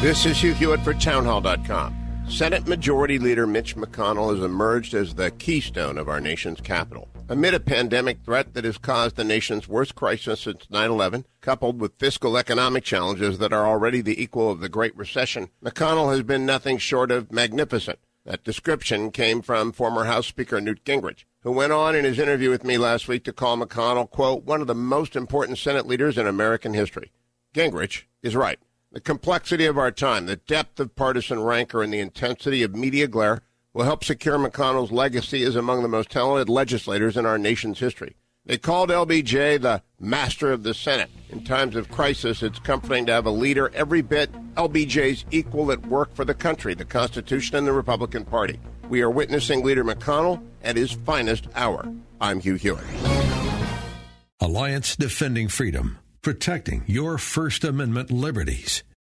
This is Hugh Hewitt for Townhall.com. Senate Majority Leader Mitch McConnell has emerged as the keystone of our nation's capital. Amid a pandemic threat that has caused the nation's worst crisis since 9 11, coupled with fiscal economic challenges that are already the equal of the Great Recession, McConnell has been nothing short of magnificent. That description came from former House Speaker Newt Gingrich, who went on in his interview with me last week to call McConnell, quote, one of the most important Senate leaders in American history. Gingrich is right. The complexity of our time, the depth of partisan rancor, and the intensity of media glare will help secure McConnell's legacy as among the most talented legislators in our nation's history. They called LBJ the master of the Senate. In times of crisis, it's comforting to have a leader every bit LBJ's equal at work for the country, the Constitution, and the Republican Party. We are witnessing Leader McConnell at his finest hour. I'm Hugh Hewitt. Alliance Defending Freedom, protecting your First Amendment liberties.